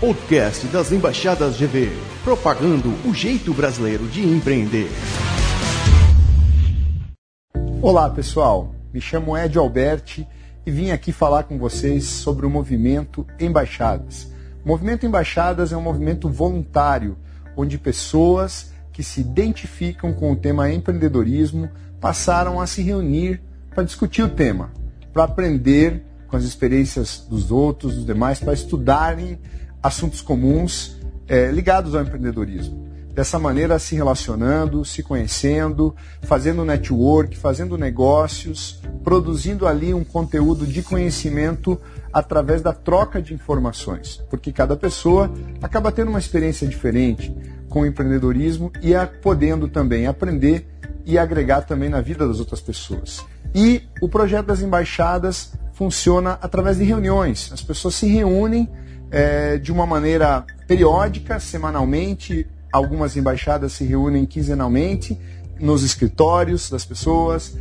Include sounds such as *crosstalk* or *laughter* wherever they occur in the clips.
podcast das Embaixadas GV, propagando o jeito brasileiro de empreender. Olá pessoal, me chamo Ed Alberti e vim aqui falar com vocês sobre o movimento Embaixadas. O movimento Embaixadas é um movimento voluntário, onde pessoas que se identificam com o tema empreendedorismo passaram a se reunir para discutir o tema, para aprender com as experiências dos outros, dos demais, para estudarem assuntos comuns é, ligados ao empreendedorismo. Dessa maneira, se relacionando, se conhecendo, fazendo network, fazendo negócios, produzindo ali um conteúdo de conhecimento através da troca de informações, porque cada pessoa acaba tendo uma experiência diferente com o empreendedorismo e a, podendo também aprender e agregar também na vida das outras pessoas. E o projeto das embaixadas funciona através de reuniões. As pessoas se reúnem é, de uma maneira periódica, semanalmente. Algumas embaixadas se reúnem quinzenalmente nos escritórios das pessoas,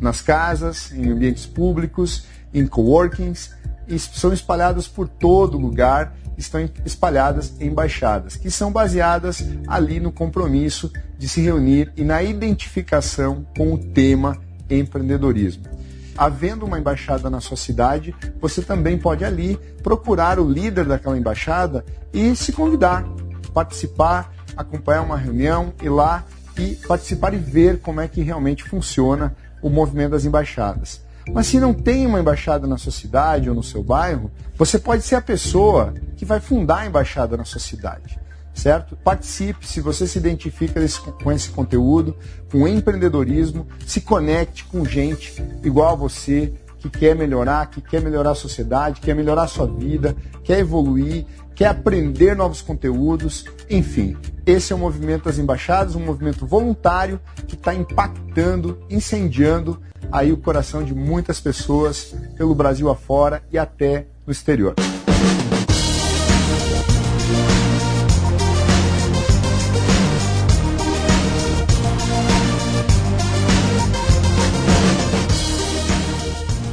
nas casas, em ambientes públicos, em coworkings, e são espalhadas por todo lugar, estão espalhadas em embaixadas, que são baseadas ali no compromisso de se reunir e na identificação com o tema empreendedorismo havendo uma embaixada na sua cidade, você também pode ali procurar o líder daquela embaixada e se convidar, participar, acompanhar uma reunião, ir lá e participar e ver como é que realmente funciona o movimento das embaixadas. Mas se não tem uma embaixada na sua cidade ou no seu bairro, você pode ser a pessoa que vai fundar a embaixada na sua cidade certo? Participe, se você se identifica desse, com esse conteúdo, com empreendedorismo, se conecte com gente igual a você, que quer melhorar, que quer melhorar a sociedade, quer melhorar a sua vida, quer evoluir, quer aprender novos conteúdos, enfim. Esse é o movimento das embaixadas, um movimento voluntário que está impactando, incendiando aí o coração de muitas pessoas pelo Brasil afora e até no exterior.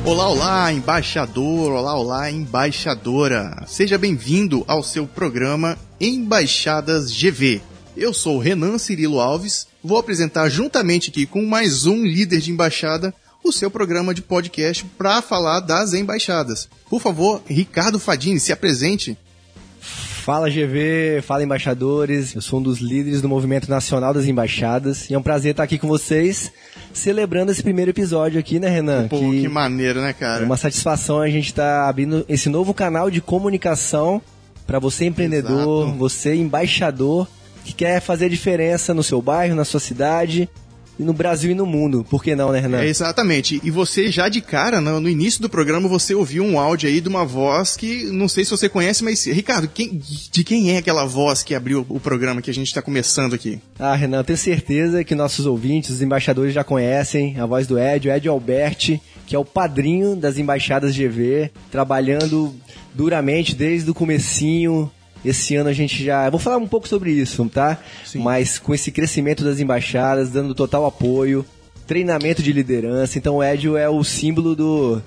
Olá, olá, embaixador, olá, olá, embaixadora. Seja bem-vindo ao seu programa Embaixadas GV. Eu sou Renan Cirilo Alves, vou apresentar juntamente aqui com mais um líder de embaixada o seu programa de podcast para falar das embaixadas. Por favor, Ricardo Fadini, se apresente. Fala GV, fala embaixadores. Eu sou um dos líderes do Movimento Nacional das Embaixadas e é um prazer estar aqui com vocês celebrando esse primeiro episódio aqui, né, Renan? Pô, que, que maneiro, né, cara? É uma satisfação a gente estar tá abrindo esse novo canal de comunicação para você empreendedor, Exato. você embaixador que quer fazer diferença no seu bairro, na sua cidade no Brasil e no mundo. Por que não, né, Renan? É, exatamente. E você já de cara, no, no, início do programa, você ouviu um áudio aí de uma voz que não sei se você conhece, mas Ricardo, quem, de quem é aquela voz que abriu o programa que a gente está começando aqui? Ah, Renan, tenho certeza que nossos ouvintes, os embaixadores já conhecem a voz do Ed, o Ed Alberti, que é o padrinho das embaixadas GV, trabalhando duramente desde o comecinho esse ano a gente já. Vou falar um pouco sobre isso, tá? Sim. Mas com esse crescimento das embaixadas, dando total apoio, treinamento de liderança. Então o Edio é o símbolo do,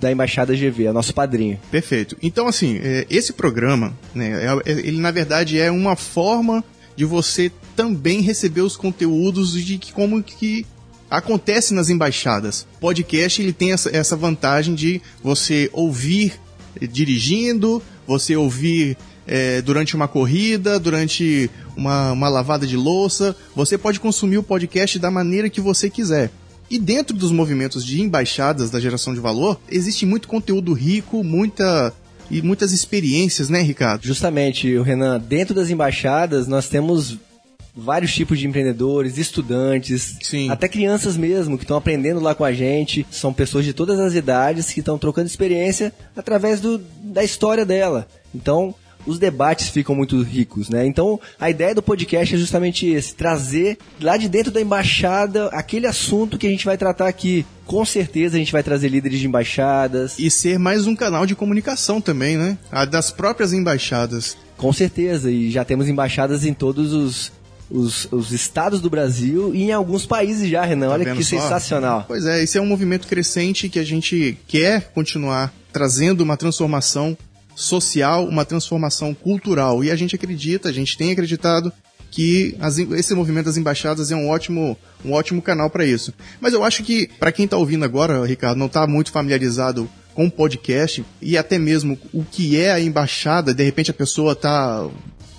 da Embaixada GV, é nosso padrinho. Perfeito. Então, assim, é, esse programa, né, é, é, ele na verdade é uma forma de você também receber os conteúdos de como que acontece nas embaixadas. Podcast ele tem essa, essa vantagem de você ouvir dirigindo, você ouvir é, durante uma corrida, durante uma, uma lavada de louça. Você pode consumir o podcast da maneira que você quiser. E dentro dos movimentos de embaixadas da geração de valor, existe muito conteúdo rico, muita e muitas experiências, né, Ricardo? Justamente, Renan, dentro das embaixadas nós temos vários tipos de empreendedores, estudantes, Sim. até crianças mesmo que estão aprendendo lá com a gente. São pessoas de todas as idades que estão trocando experiência através do, da história dela. Então, os debates ficam muito ricos, né? Então, a ideia do podcast é justamente esse, trazer lá de dentro da embaixada aquele assunto que a gente vai tratar aqui. Com certeza a gente vai trazer líderes de embaixadas. E ser mais um canal de comunicação também, né? A das próprias embaixadas. Com certeza, e já temos embaixadas em todos os, os, os, estados do Brasil e em alguns países já, Renan. Tá Olha que só? sensacional. Pois é, esse é um movimento crescente que a gente quer continuar trazendo uma transformação social, uma transformação cultural. E a gente acredita, a gente tem acreditado que as, esse movimento das embaixadas é um ótimo, um ótimo canal para isso. Mas eu acho que, para quem está ouvindo agora, Ricardo, não está muito familiarizado com o podcast e até mesmo o que é a embaixada, de repente a pessoa tá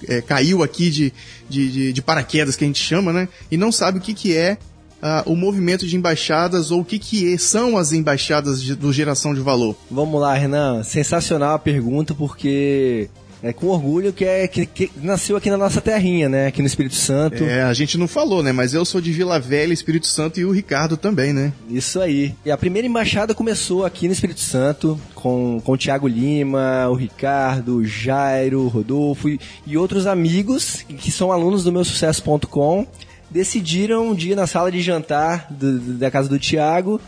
é, caiu aqui de, de, de, de, paraquedas que a gente chama, né? E não sabe o que, que é uh, o movimento de embaixadas ou o que, que são as embaixadas de, do Geração de Valor. Vamos lá, Renan. Sensacional a pergunta, porque é com orgulho que é que, que, nasceu aqui na nossa terrinha, né? Aqui no Espírito Santo. É, a gente não falou, né? Mas eu sou de Vila Velha, Espírito Santo e o Ricardo também, né? Isso aí. E a primeira embaixada começou aqui no Espírito Santo com, com o Tiago Lima, o Ricardo, o Jairo, o Rodolfo e, e outros amigos que são alunos do meu sucesso.com decidiram um dia na sala de jantar do, da casa do Tiago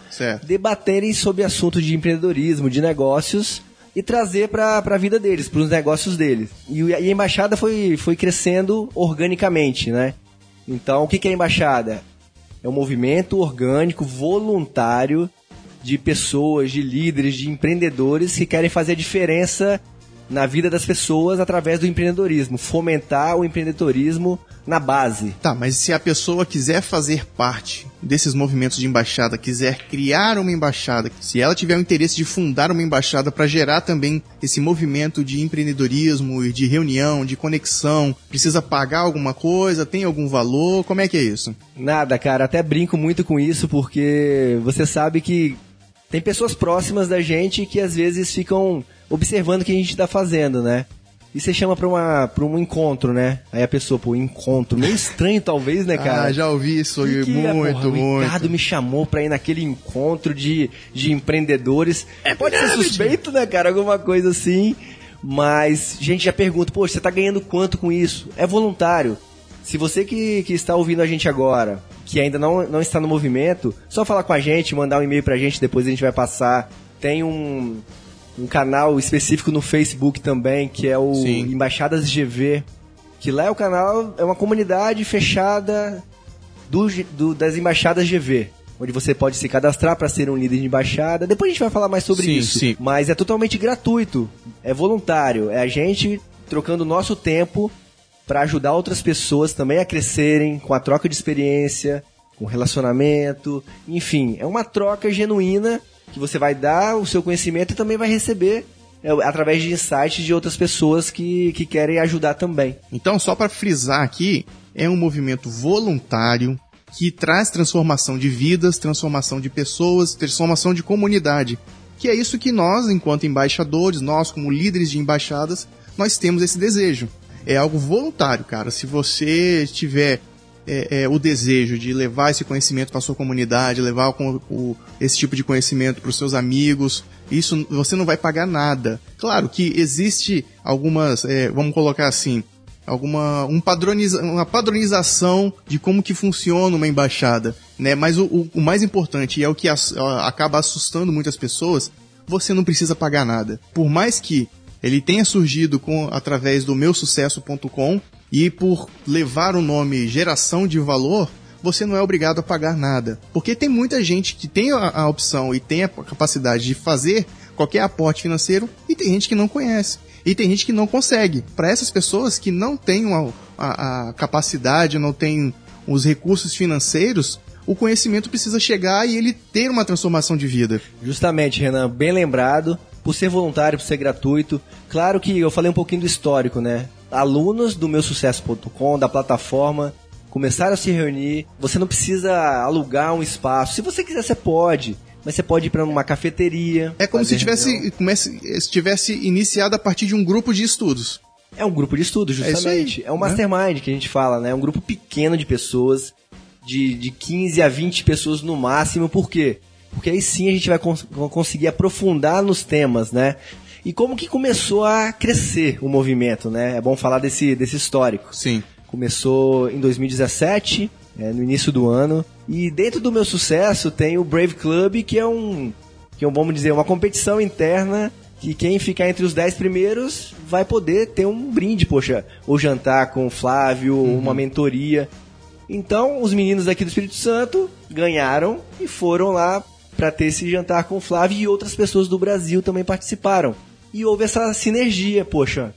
debaterem sobre assuntos de empreendedorismo, de negócios e trazer para a vida deles, para os negócios deles. E, e, a embaixada foi, foi crescendo organicamente, né? Então, o que, que é a embaixada? É um movimento orgânico, voluntário, de pessoas, de líderes, de empreendedores que querem fazer a diferença na vida das pessoas através do empreendedorismo, fomentar o empreendedorismo na base. Tá, mas se a pessoa quiser fazer parte desses movimentos de embaixada, quiser criar uma embaixada, se ela tiver o interesse de fundar uma embaixada para gerar também esse movimento de empreendedorismo e de reunião, de conexão, precisa pagar alguma coisa, tem algum valor, como é que é isso? Nada, cara, até brinco muito com isso porque você sabe que tem pessoas próximas da gente que às vezes ficam observando o que a gente está fazendo, né? E você chama pra, uma, pra um encontro, né? Aí a pessoa, pô, encontro. Meio estranho, talvez, né, cara? Ah, já ouvi isso que que é, muito, é, porra, muito. O Ricardo me chamou pra ir naquele encontro de, de empreendedores. É, pode ser suspeito, né, cara? Alguma coisa assim. Mas, gente já pergunta, pô, você tá ganhando quanto com isso? É voluntário. Se você que, que está ouvindo a gente agora, que ainda não, não está no movimento, só falar com a gente, mandar um e-mail pra gente, depois a gente vai passar. Tem um, um canal específico no Facebook também, que é o Sim. Embaixadas GV. Que lá é o canal, é uma comunidade fechada do, do, das embaixadas GV. Onde você pode se cadastrar para ser um líder de embaixada. Depois a gente vai falar mais sobre sim, isso. Sim. Mas é totalmente gratuito. É voluntário. É a gente trocando o nosso tempo para ajudar outras pessoas também a crescerem com a troca de experiência, com relacionamento. Enfim, é uma troca genuína que você vai dar o seu conhecimento e também vai receber é, através de insights de outras pessoas que, que querem ajudar também. Então, só para frisar aqui, é um movimento voluntário que traz transformação de vidas, transformação de pessoas, transformação de comunidade. Que é isso que nós, enquanto embaixadores, nós como líderes de embaixadas, nós temos esse desejo. É algo voluntário, cara. Se você tiver é, é, o desejo de levar esse conhecimento para sua comunidade, levar o, o, esse tipo de conhecimento para os seus amigos, isso você não vai pagar nada. Claro que existe algumas, é, vamos colocar assim, alguma um padroniza, uma padronização de como que funciona uma embaixada, né? Mas o, o, o mais importante e é o que as, acaba assustando muitas pessoas, você não precisa pagar nada. Por mais que ele tenha surgido com através do meusucesso.com, e por levar o nome geração de valor, você não é obrigado a pagar nada. Porque tem muita gente que tem a, a opção e tem a capacidade de fazer qualquer aporte financeiro e tem gente que não conhece. E tem gente que não consegue. Para essas pessoas que não têm a, a, capacidade, não têm os recursos financeiros, o conhecimento precisa chegar e ele ter uma transformação de vida. Justamente, Renan, bem lembrado. Por ser voluntário, por ser gratuito. Claro que eu falei um pouquinho do histórico, né? Alunos do meu sucesso.com, da plataforma, começaram a se reunir. Você não precisa alugar um espaço. Se você quiser, você pode. Mas você pode ir para uma cafeteria. É como se tivesse, comece, tivesse iniciado a partir de um grupo de estudos. É um grupo de estudos, é justamente. É, é um mastermind né? que a gente fala, né? É um grupo pequeno de pessoas, de, de 15 a 20 pessoas no máximo. Por quê? Porque aí sim a gente vai cons conseguir aprofundar nos temas, né? E como que começou a crescer o movimento, né? É bom falar desse, desse histórico. Sim. Começou em 2017, é, no início do ano. E dentro do meu sucesso tem o Brave Club, que é um, que é um, vamos dizer, uma competição interna que quem ficar entre os 10 primeiros vai poder ter um brinde, poxa, ou jantar com o Flávio, uhum. uma mentoria. Então, os meninos aqui do Espírito Santo ganharam e foram lá para ter esse jantar com o Flávio e outras pessoas do Brasil também participaram. E houve essa sinergia, poxa.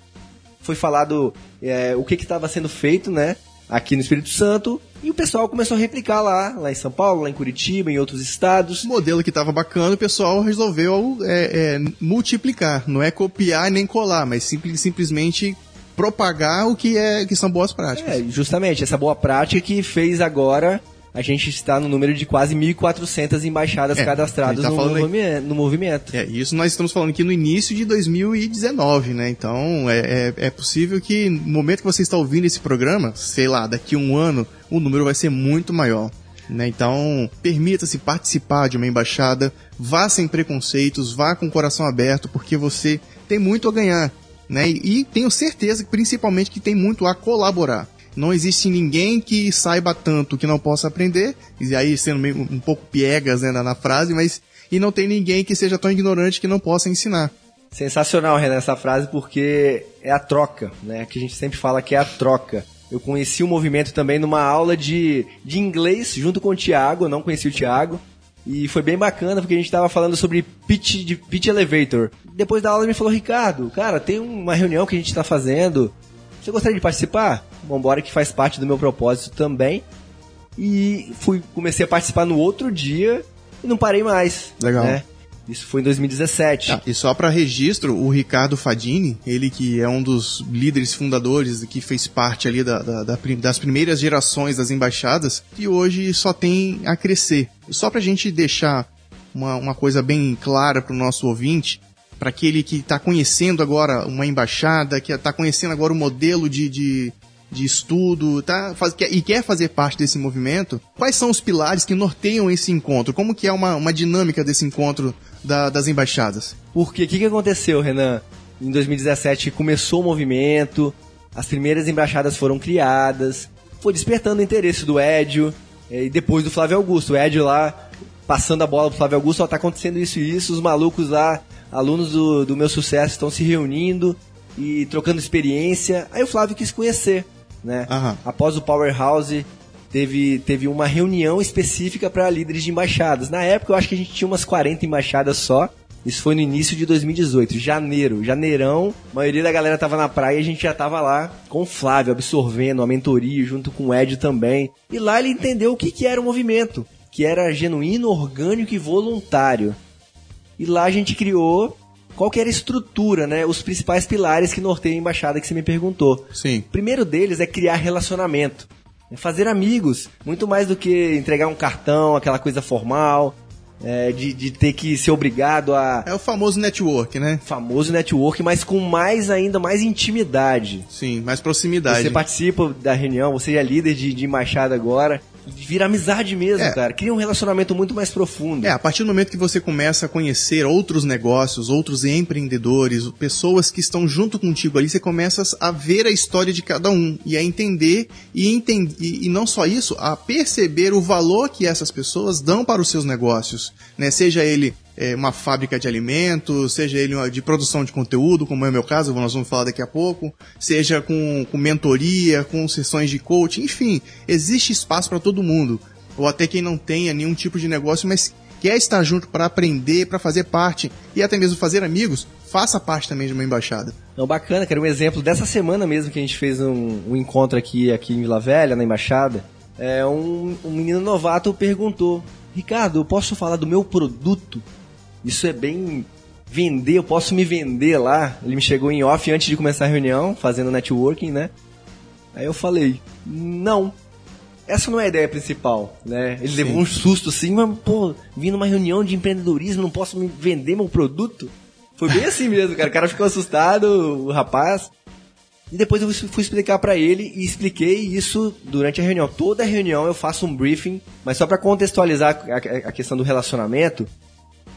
Foi falado é, o que estava sendo feito, né? Aqui no Espírito Santo, e o pessoal começou a replicar lá, lá em São Paulo, lá em Curitiba, em outros estados. O modelo que estava bacana, o pessoal resolveu é, é, multiplicar. Não é copiar nem colar, mas simples, simplesmente propagar o que, é, que são boas práticas. É, justamente, essa boa prática que fez agora a gente está no número de quase 1.400 embaixadas é, cadastradas tá no, movimento, no movimento. É, isso nós estamos falando aqui no início de 2019, né? Então é, é, é, possível que no momento que você está ouvindo esse programa, sei lá, daqui a um ano, o número vai ser muito maior. Né? Então, permita-se participar de uma embaixada, vá sem preconceitos, vá com o coração aberto, porque você tem muito a ganhar. Né? E, e tenho certeza, principalmente, que tem muito a colaborar não existe ninguém que saiba tanto que não possa aprender, e aí sendo meio, um pouco piegas né, na, na frase, mas e não tem ninguém que seja tão ignorante que não possa ensinar. Sensacional, Renan, essa frase, porque é a troca, né? Que a gente sempre fala que é a troca. Eu conheci o movimento também numa aula de, de inglês junto com o Thiago, não conheci o Thiago. E foi bem bacana porque a gente estava falando sobre pitch, de, pitch elevator. Depois da aula ele me falou, Ricardo, cara, tem uma reunião que a gente está fazendo você gostaria de participar? Vambora que faz parte do meu propósito também. E fui, comecei a participar no outro dia e não parei mais. Legal. Né? Isso foi em 2017. Ah, e só para registro, o Ricardo Fadini, ele que é um dos líderes fundadores que fez parte ali da, da, da, das primeiras gerações das embaixadas, e hoje só tem a crescer. Só para a gente deixar uma, uma coisa bem clara para o nosso ouvinte, para aquele que está conhecendo agora uma embaixada, que está conhecendo agora o modelo de, de, de estudo tá, faz, e quer fazer parte desse movimento, quais são os pilares que norteiam esse encontro? Como que é uma, uma dinâmica desse encontro da, das embaixadas? Porque o que, que aconteceu, Renan? Em 2017 começou o movimento, as primeiras embaixadas foram criadas, foi despertando o interesse do Édio, e depois do Flávio Augusto. O Édio lá passando a bola pro Flávio Augusto, ó, tá acontecendo isso e isso, os malucos lá alunos do, do meu sucesso estão se reunindo e trocando experiência. Aí o Flávio quis conhecer, né? Uhum. Após o Powerhouse, teve, teve uma reunião específica para líderes de embaixadas. Na época eu acho que a gente tinha umas 40 embaixadas só. Isso foi no início de 2018, janeiro, janeirão. A maioria da galera tava na praia e a gente já tava lá com o Flávio, absorvendo a mentoria, junto com o Ed também. E lá ele entendeu o que, que era o movimento, que era genuíno, orgânico e voluntário. E lá a gente criou qual que era a estrutura, né? Os principais pilares que norteiam a embaixada que você me perguntou. Sim. O primeiro deles é criar relacionamento. É fazer amigos, muito mais do que entregar um cartão, aquela coisa formal, é, de, de ter que ser obrigado a. É o famoso network, né? Famoso network, mas com mais ainda, mais intimidade. Sim, mais proximidade. Você participa da reunião, você é líder de, de embaixada agora vira amizade mesmo, é. cara. Cria um relacionamento muito mais profundo. É, a partir do momento que você começa a conhecer outros negócios, outros empreendedores, pessoas que estão junto contigo ali, você começa a ver a história de cada um e a entender e, entender, e não só isso, a perceber o valor que essas pessoas dão para os seus negócios, né? Seja ele é, uma fábrica de alimentos, seja ele de produção de conteúdo, como é o meu caso, nós vamos falar daqui a pouco, seja com, com mentoria, com sessões de coaching, enfim, existe espaço para todo mundo. Ou até quem não tenha nenhum tipo de negócio, mas quer estar junto para aprender, para fazer parte e até mesmo fazer amigos, faça parte também de uma embaixada. Não, bacana, cara. Um exemplo dessa semana mesmo que a gente fez um, um encontro aqui, aqui em Vila Velha, na embaixada. É, um, um menino novato perguntou: Ricardo, eu posso falar do meu produto? Isso é bem vender, eu posso me vender lá. Ele me chegou em off antes de começar a reunião, fazendo networking, né? Aí eu falei, não. Essa não é a ideia principal, né? Ele Sim. levou um susto assim, mas, pô, vim numa reunião de empreendedorismo, não posso me vender meu produto? Foi bem assim mesmo, cara. O cara ficou assustado, o rapaz. E depois eu fui explicar para ele e expliquei isso durante a reunião. Toda reunião eu faço um briefing, mas só para contextualizar a, a, questão do relacionamento,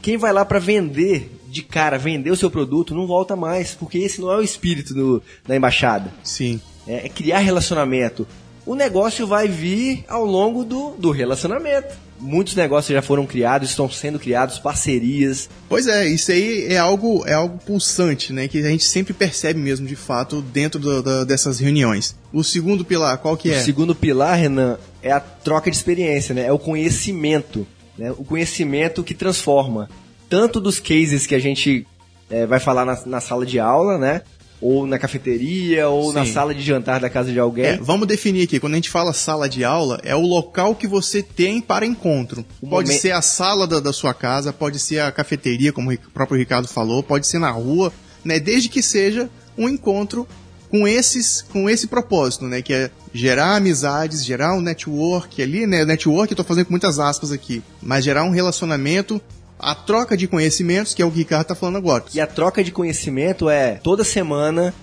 quem vai lá para vender de cara, vender o seu produto, não volta mais, porque esse não é o espírito do, da embaixada. Sim. É, é, criar relacionamento. O negócio vai vir ao longo do, do relacionamento. Muitos negócios já foram criados, estão sendo criados, parcerias. Pois é, isso aí é algo, é algo pulsante, né? Que a gente sempre percebe mesmo, de fato, dentro do, do, dessas reuniões. O segundo pilar, qual que é? O segundo pilar, Renan, é a troca de experiência, né? É o conhecimento né? o conhecimento que transforma. Tanto dos cases que a gente é, vai falar na, na sala de aula, né? ou na cafeteria, ou Sim. na sala de jantar da casa de alguém. É, vamos definir aqui, quando a gente fala sala de aula, é o local que você tem para encontro. O pode ser a sala da, da, sua casa, pode ser a cafeteria, como o próprio Ricardo falou, pode ser na rua, né? Desde que seja um encontro com esses com esse propósito, né, que é gerar amizades, gerar um network ali, né, network eu tô fazendo com muitas aspas aqui, mas gerar um relacionamento a troca de conhecimentos, que é o que o Ricardo está falando agora. E a troca de conhecimento é toda semana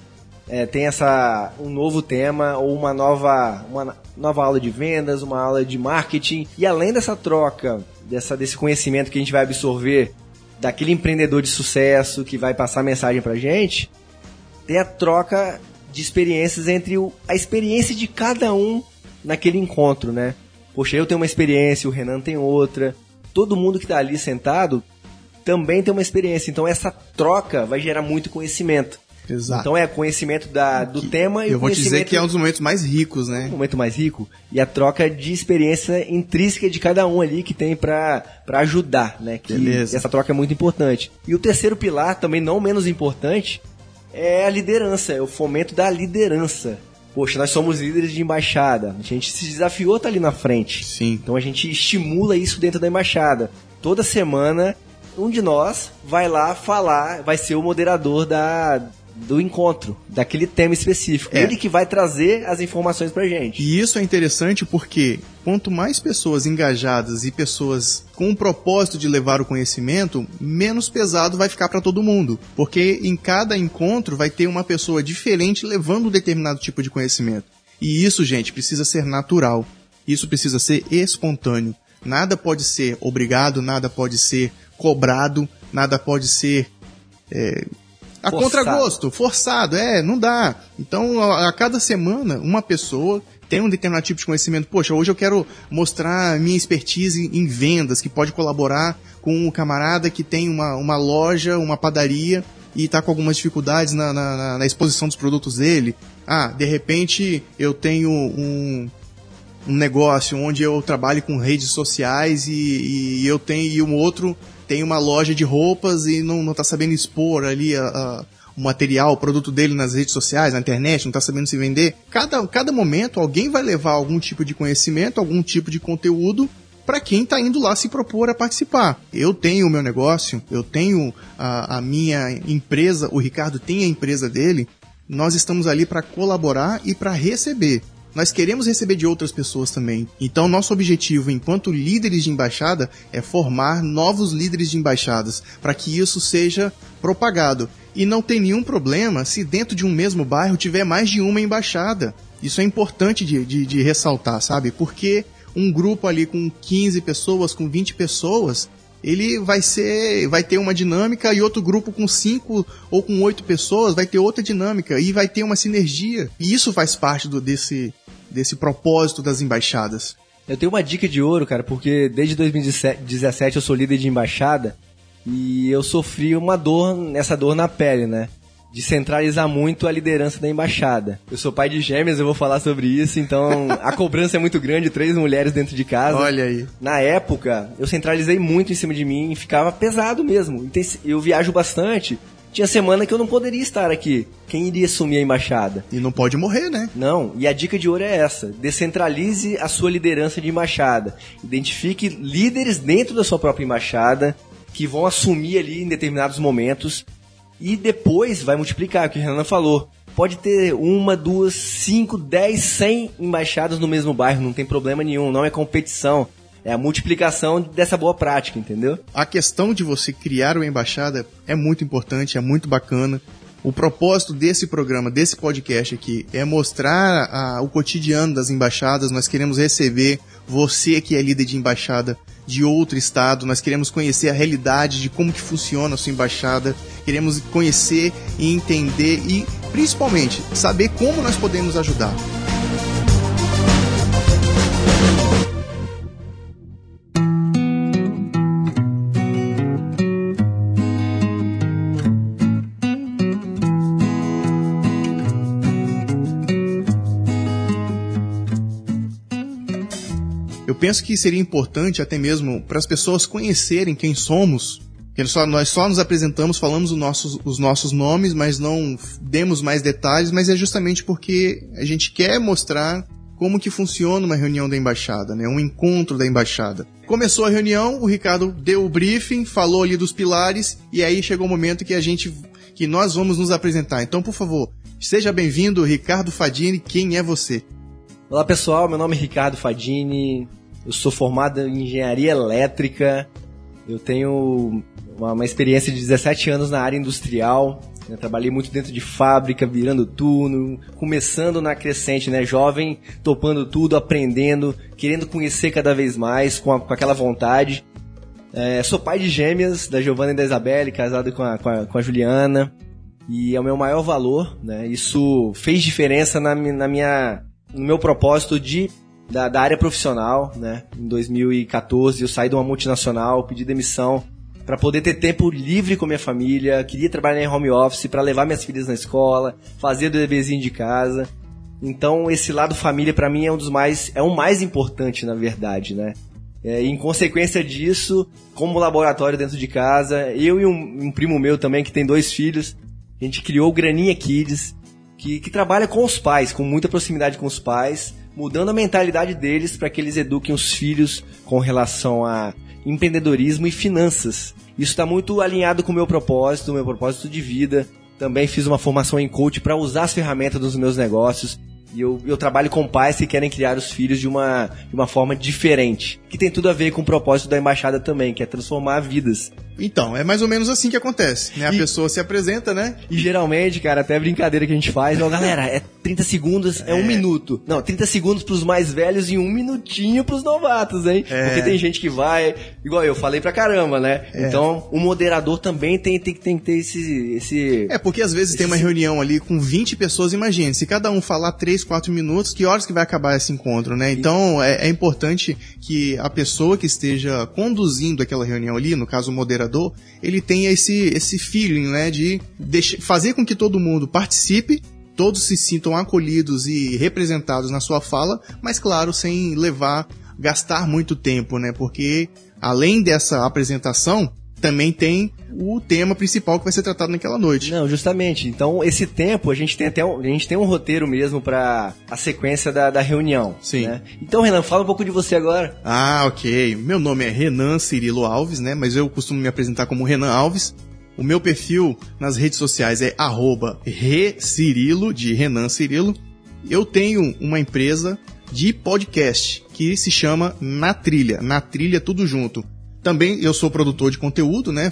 é, tem essa um novo tema ou uma nova uma nova aula de vendas, uma aula de marketing. E além dessa troca dessa desse conhecimento que a gente vai absorver daquele empreendedor de sucesso que vai passar mensagem pra gente, tem a troca de experiências entre o, a experiência de cada um naquele encontro, né? Poxa, eu tenho uma experiência, o Renan tem outra, todo mundo que está ali sentado também tem uma experiência. Então essa troca vai gerar muito conhecimento. Exato. Então é conhecimento da, do que, tema e Eu vou te dizer que é um dos momentos mais ricos, né? O momento mais rico. E a troca de experiência intrínseca de cada um ali que tem para ajudar, né? Que Beleza. essa troca é muito importante. E o terceiro pilar, também não menos importante, é a liderança, é o fomento da liderança. Poxa, nós somos líderes de embaixada. A gente se desafiou tá ali na frente. Sim. Então a gente estimula isso dentro da embaixada. Toda semana, um de nós vai lá falar, vai ser o moderador da, do encontro, daquele tema específico. É. Ele que vai trazer as informações pra gente. E isso é interessante porque quanto mais pessoas engajadas e pessoas com o propósito de levar o conhecimento, menos pesado vai ficar para todo mundo. Porque em cada encontro vai ter uma pessoa diferente levando um determinado tipo de conhecimento. E isso, gente, precisa ser natural. Isso precisa ser espontâneo. Nada pode ser obrigado, nada pode ser cobrado, nada pode ser é, a forçado. contragosto, forçado, é, não dá. Então, a, a, cada semana, uma pessoa tem um determinado tipo de conhecimento. Poxa, hoje eu quero mostrar minha expertise em vendas, que pode colaborar com um camarada que tem uma, uma loja, uma padaria e está com algumas dificuldades na, na, na, exposição dos produtos dele. Ah, de repente eu tenho um, um negócio onde eu trabalho com redes sociais e, e eu tenho e um outro tem uma loja de roupas e não, não tá sabendo expor ali a, a, o material, o produto dele nas redes sociais, na internet, não tá sabendo se vender. Cada, cada momento alguém vai levar algum tipo de conhecimento, algum tipo de conteúdo para quem está indo lá se propor a participar. Eu tenho o meu negócio, eu tenho a, a minha empresa, o Ricardo tem a empresa dele. Nós estamos ali para colaborar e para receber nós queremos receber de outras pessoas também. Então, nosso objetivo enquanto líderes de embaixada é formar novos líderes de embaixadas, para que isso seja propagado. E não tem nenhum problema se dentro de um mesmo bairro tiver mais de uma embaixada. Isso é importante de, de, de ressaltar, sabe? Porque um grupo ali com 15 pessoas, com 20 pessoas, ele vai ser, vai ter uma dinâmica e outro grupo com cinco ou com oito pessoas vai ter outra dinâmica e vai ter uma sinergia. E isso faz parte do, desse, desse propósito das embaixadas. Eu tenho uma dica de ouro, cara, porque desde 2017 eu sou líder de embaixada e eu sofri uma dor, essa dor na pele, né? De centralizar muito a liderança da embaixada. Eu sou pai de gêmeas, eu vou falar sobre isso, então a *laughs* cobrança é muito grande, três mulheres dentro de casa. Olha aí. Na época, eu centralizei muito em cima de mim e ficava pesado mesmo. Eu viajo bastante, tinha semana que eu não poderia estar aqui. Quem iria assumir a embaixada? E não pode morrer, né? Não, e a dica de ouro é essa: descentralize a sua liderança de embaixada. Identifique líderes dentro da sua própria embaixada que vão assumir ali em determinados momentos e depois vai multiplicar, o que a Renan falou. Pode ter uma, duas, cinco, dez, cem embaixadas no mesmo bairro, não tem problema nenhum, não é competição. É a multiplicação dessa boa prática, entendeu? A questão de você criar uma embaixada é muito importante, é muito bacana. O propósito desse programa, desse podcast aqui, é mostrar a, o cotidiano das embaixadas. Nós queremos receber você que é líder de embaixada de outro estado. Nós queremos conhecer a realidade de como que funciona a sua embaixada. Queremos conhecer e entender e, principalmente, saber como nós podemos ajudar. Penso que seria importante até mesmo para as pessoas conhecerem quem somos Só, nós só nos apresentamos, falamos os nossos, os nossos nomes, mas não demos mais detalhes, mas é justamente porque a gente quer mostrar como que funciona uma reunião da embaixada, né? Um encontro da embaixada. Começou a reunião, o Ricardo deu o briefing, falou ali dos pilares e aí chegou o momento que a gente que nós vamos nos apresentar. Então, por favor, seja bem-vindo, Ricardo Fadini. Quem é você? Olá, pessoal. Meu nome é Ricardo Fadini. Eu sou formado em engenharia elétrica. Eu tenho uma, uma experiência de 17 anos na área industrial. Trabalhei muito dentro de fábrica, virando turno, começando na crescente, né? Jovem, topando tudo, aprendendo, querendo conhecer cada vez mais, com, a, com aquela vontade. É, sou pai de gêmeas, da Giovanna e da Isabelle, casado com a, com a, com a Juliana. E é o meu maior valor, né? Isso fez diferença na, na minha, no meu propósito de da, da, área profissional, né? Em 2014 eu saí de uma multinacional, pedi demissão para poder ter tempo livre com minha família, queria trabalhar em home office para levar minhas filhas na escola, fazer do deverzinho de casa. Então esse lado família para mim é um dos mais é o mais importante na verdade, né? É, em consequência disso, como laboratório dentro de casa, eu e um, um, primo meu também que tem dois filhos, a gente criou o Graninha Kids, que, que trabalha com os pais, com muita proximidade com os pais, mudando a mentalidade deles para que eles eduquem os filhos com relação a empreendedorismo e finanças. Isso está muito alinhado com o meu propósito, meu propósito de vida. Também fiz uma formação em coach para usar as ferramentas dos meus negócios. E eu, eu trabalho com pais que querem criar os filhos de uma, de uma forma diferente. Que tem tudo a ver com o propósito da embaixada também, que é transformar vidas. Então, é mais ou menos assim que acontece, né? A e, pessoa se apresenta, né? E geralmente, cara, até a brincadeira que a gente faz, ó, galera, é 30 segundos, é, é um minuto. Não, 30 segundos pros mais velhos e um minutinho pros novatos, hein? É. Porque tem gente que vai, igual eu falei pra caramba, né? É. Então, o moderador também tem, tem, tem que ter esse, esse... É, porque às vezes esse... tem uma reunião ali com 20 pessoas, imagine, se cada um falar 3, 4 minutos, que horas que vai acabar esse encontro, né? Então, é, é importante que a pessoa que esteja conduzindo aquela reunião ali, no caso o moderador, ele tem esse, esse feeling, né, de deixar, fazer com que todo mundo participe, todos se sintam acolhidos e representados na sua fala, mas claro, sem levar, gastar muito tempo, né, porque além dessa apresentação, também tem o tema principal que vai ser tratado naquela noite. Não, justamente. Então, esse tempo, a gente tem até um, a gente tem um roteiro mesmo para a sequência da, da reunião. Sim. Né? Então, Renan, fala um pouco de você agora. Ah, ok. Meu nome é Renan Cirilo Alves, né? Mas eu costumo me apresentar como Renan Alves. O meu perfil nas redes sociais é arroba recirilo, de Renan Cirilo. Eu tenho uma empresa de podcast que se chama Na Trilha. Na Trilha, tudo junto. Também eu sou produtor de conteúdo, né?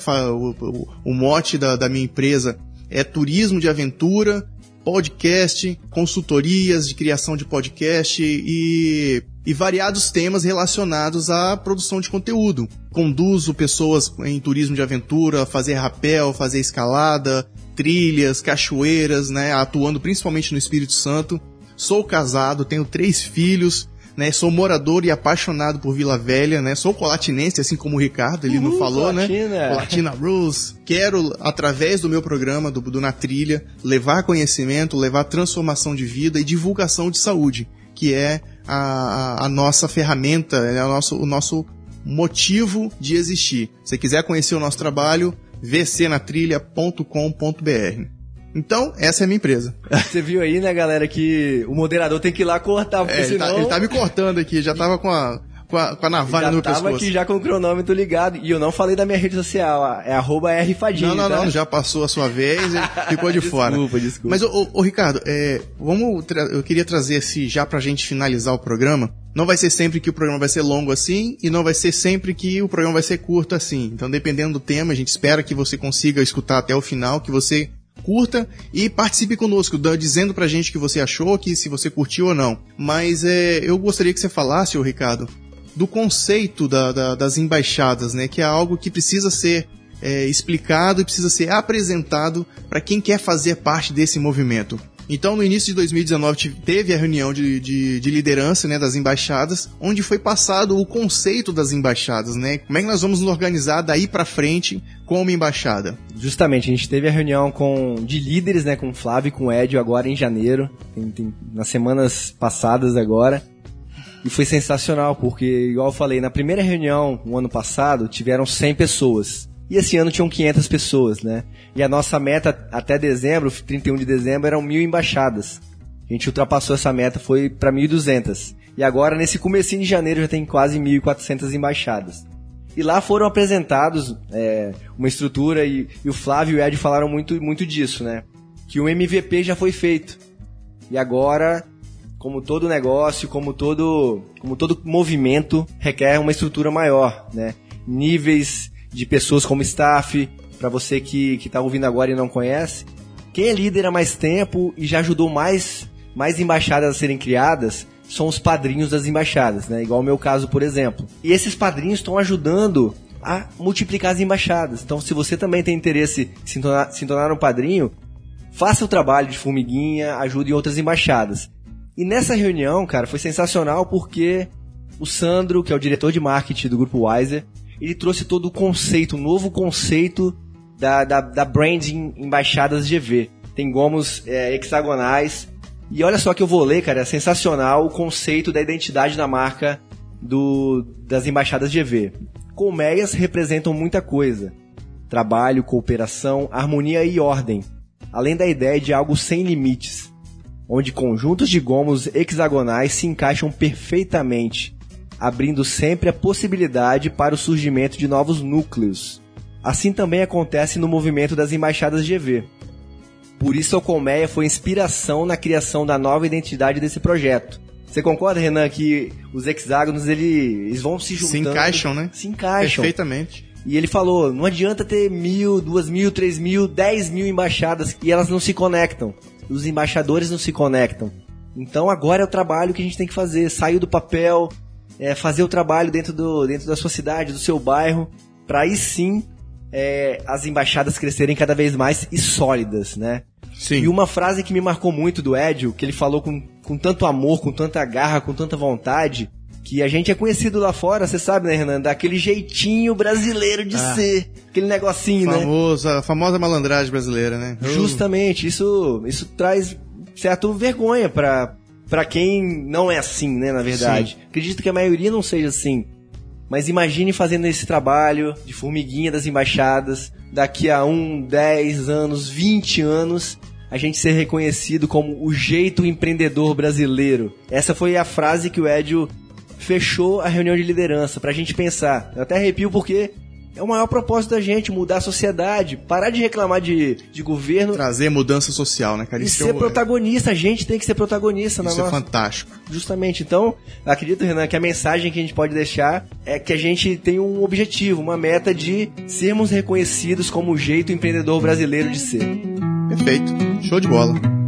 O, mote da, da minha empresa é turismo de aventura, podcast, consultorias de criação de podcast e, e variados temas relacionados à produção de conteúdo. Conduzo pessoas em turismo de aventura, fazer rapel, fazer escalada, trilhas, cachoeiras, né? Atuando principalmente no Espírito Santo. Sou casado, tenho três filhos, né? Sou morador e apaixonado por Vila Velha, né? Sou colatinense, assim como o Ricardo, ele não falou, né? Colatina. né? Colatina Rules. Quero, através do meu programa, do, do Na Trilha, levar conhecimento, levar transformação de vida e divulgação de saúde, que é a, a, a nossa ferramenta, é o nosso, o nosso motivo de existir. Se quiser conhecer o nosso trabalho, vcnatrilha.com.br. Então, essa é a minha empresa. Você viu aí, né, galera, que o moderador tem que ir lá cortar, porque é, ele, senão... tá, ele tá me cortando aqui, já tava com a, com a, com a navalha já no pescoço. Já tava aqui já com o cronômetro ligado, e eu não falei da minha rede social, é arroba rfadinho, Não, não, tá? não, já passou a sua vez e ficou de *laughs* desculpa, fora. Desculpa, desculpa. Mas, ô, ô Ricardo, é, vamos eu queria trazer esse, já pra gente finalizar o programa, não vai ser sempre que o programa vai ser longo assim, e não vai ser sempre que o programa vai ser curto assim. Então, dependendo do tema, a gente espera que você consiga escutar até o final, que você curta e participe conosco, dizendo pra gente o que você achou, que se você curtiu ou não. Mas é, eu gostaria que você falasse, ô Ricardo, do conceito da, da, das embaixadas, né? Que é algo que precisa ser é, explicado e precisa ser apresentado para quem quer fazer parte desse movimento. Então, no início de 2019, teve a reunião de, de, de, liderança né, das embaixadas, onde foi passado o conceito das embaixadas, né? Como é que nós vamos nos organizar daí para frente como embaixada? Justamente, a gente teve a reunião com, de líderes, né, com o Flávio e com o Edio agora em janeiro, tem, tem, nas semanas passadas agora. E foi sensacional, porque, igual eu falei, na primeira reunião, no ano passado, tiveram 100 pessoas. E esse ano tinham 500 pessoas, né? E a nossa meta até dezembro, 31 de dezembro, eram mil embaixadas. A gente ultrapassou essa meta, foi para 1.200. E agora, nesse comecinho de janeiro, já tem quase 1.400 embaixadas. E lá foram apresentados é, uma estrutura, e, e, o Flávio e o Ed falaram muito, muito disso, né? Que o MVP já foi feito. E agora, como todo negócio, como todo, como todo movimento, requer uma estrutura maior, né? Níveis de pessoas como staff, para você que está ouvindo agora e não conhece. Quem é líder há mais tempo e já ajudou mais, mais embaixadas a serem criadas são os padrinhos das embaixadas, né? Igual o meu caso, por exemplo. E esses padrinhos estão ajudando a multiplicar as embaixadas. Então, se você também tem interesse em se tornar, se tornar um padrinho, faça o trabalho de formiguinha, ajude outras embaixadas. E nessa reunião, cara, foi sensacional porque o Sandro, que é o diretor de marketing do grupo Wiser, ele trouxe todo o conceito, um novo conceito da, da, da branding embaixadas GV. Tem gomos é, hexagonais. E olha só que eu vou ler, cara, é sensacional o conceito da identidade da marca do, das embaixadas GV. Colmeias representam muita coisa. Trabalho, cooperação, harmonia e ordem. Além da ideia de algo sem limites, onde conjuntos de gomos hexagonais se encaixam perfeitamente abrindo sempre a possibilidade para o surgimento de novos núcleos. Assim também acontece no movimento das embaixadas GV. Por isso a Colmeia foi inspiração na criação da nova identidade desse projeto. Você concorda, Renan, que os hexágonos eles vão se juntando? Se encaixam, né? Se encaixam. Perfeitamente. E ele falou: não adianta ter mil, duas mil, três mil, dez mil embaixadas e elas não se conectam. Os embaixadores não se conectam. Então agora é o trabalho que a gente tem que fazer. Saiu do papel, é, fazer o trabalho dentro, do, dentro da sua cidade, do seu bairro, para aí sim é, as embaixadas crescerem cada vez mais e sólidas, né? Sim. E uma frase que me marcou muito do Edio, que ele falou com, com tanto amor, com tanta garra, com tanta vontade, que a gente é conhecido lá fora, você sabe, né, Renan? Daquele jeitinho brasileiro de ah, ser. Aquele negocinho, famosa, né? A famosa malandragem brasileira, né? Justamente, isso, isso traz certo vergonha para para quem não é assim, né, na verdade. Sim. Acredito que a maioria não seja assim. Mas imagine fazendo esse trabalho de formiguinha das embaixadas, daqui a um, dez anos, vinte anos, a gente ser reconhecido como o jeito empreendedor brasileiro. Essa foi a frase que o Edio fechou a reunião de liderança, pra gente pensar. Eu até arrepio porque é o maior propósito da gente, mudar a sociedade, parar de reclamar de, de governo. Trazer mudança social, né, cara? E ser é protagonista, a gente tem que ser protagonista. Isso na é nossa... fantástico. Justamente, então, acredito, Renan, que a mensagem que a gente pode deixar é que a gente tem um objetivo, uma meta de sermos reconhecidos como o jeito empreendedor brasileiro de ser. Perfeito, show de bola.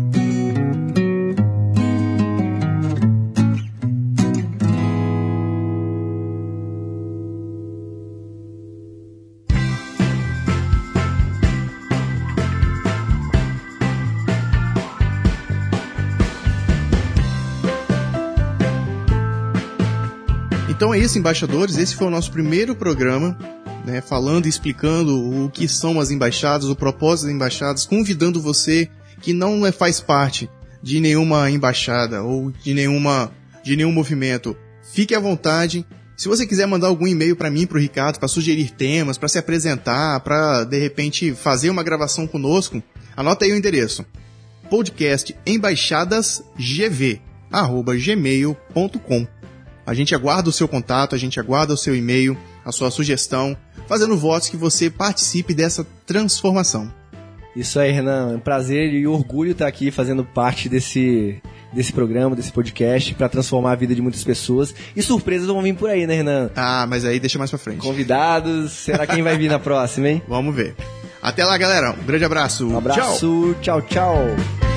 Isso, embaixadores. Esse foi o nosso primeiro programa, né, falando e explicando o que são as embaixadas, o propósito das embaixadas, convidando você que não é, faz parte de nenhuma embaixada ou de nenhuma de nenhum movimento. Fique à vontade. Se você quiser mandar algum e-mail para mim, para o Ricardo, para sugerir temas, para se apresentar, para de repente fazer uma gravação conosco, anota aí o endereço: podcastembaixadasgv@gmail.com. A gente aguarda o seu contato, a gente aguarda o seu e-mail, a sua sugestão, fazendo votos que você participe dessa transformação. Isso aí, Renan. É um prazer e orgulho estar aqui fazendo parte desse, desse programa, desse podcast, para transformar a vida de muitas pessoas. E surpresas vão vir por aí, né, Renan? Ah, mas aí deixa mais pra frente. Convidados, será quem vai vir na próxima, hein? *laughs* Vamos ver. Até lá, galera. Um grande abraço. Um abraço. Tchau, tchau. tchau.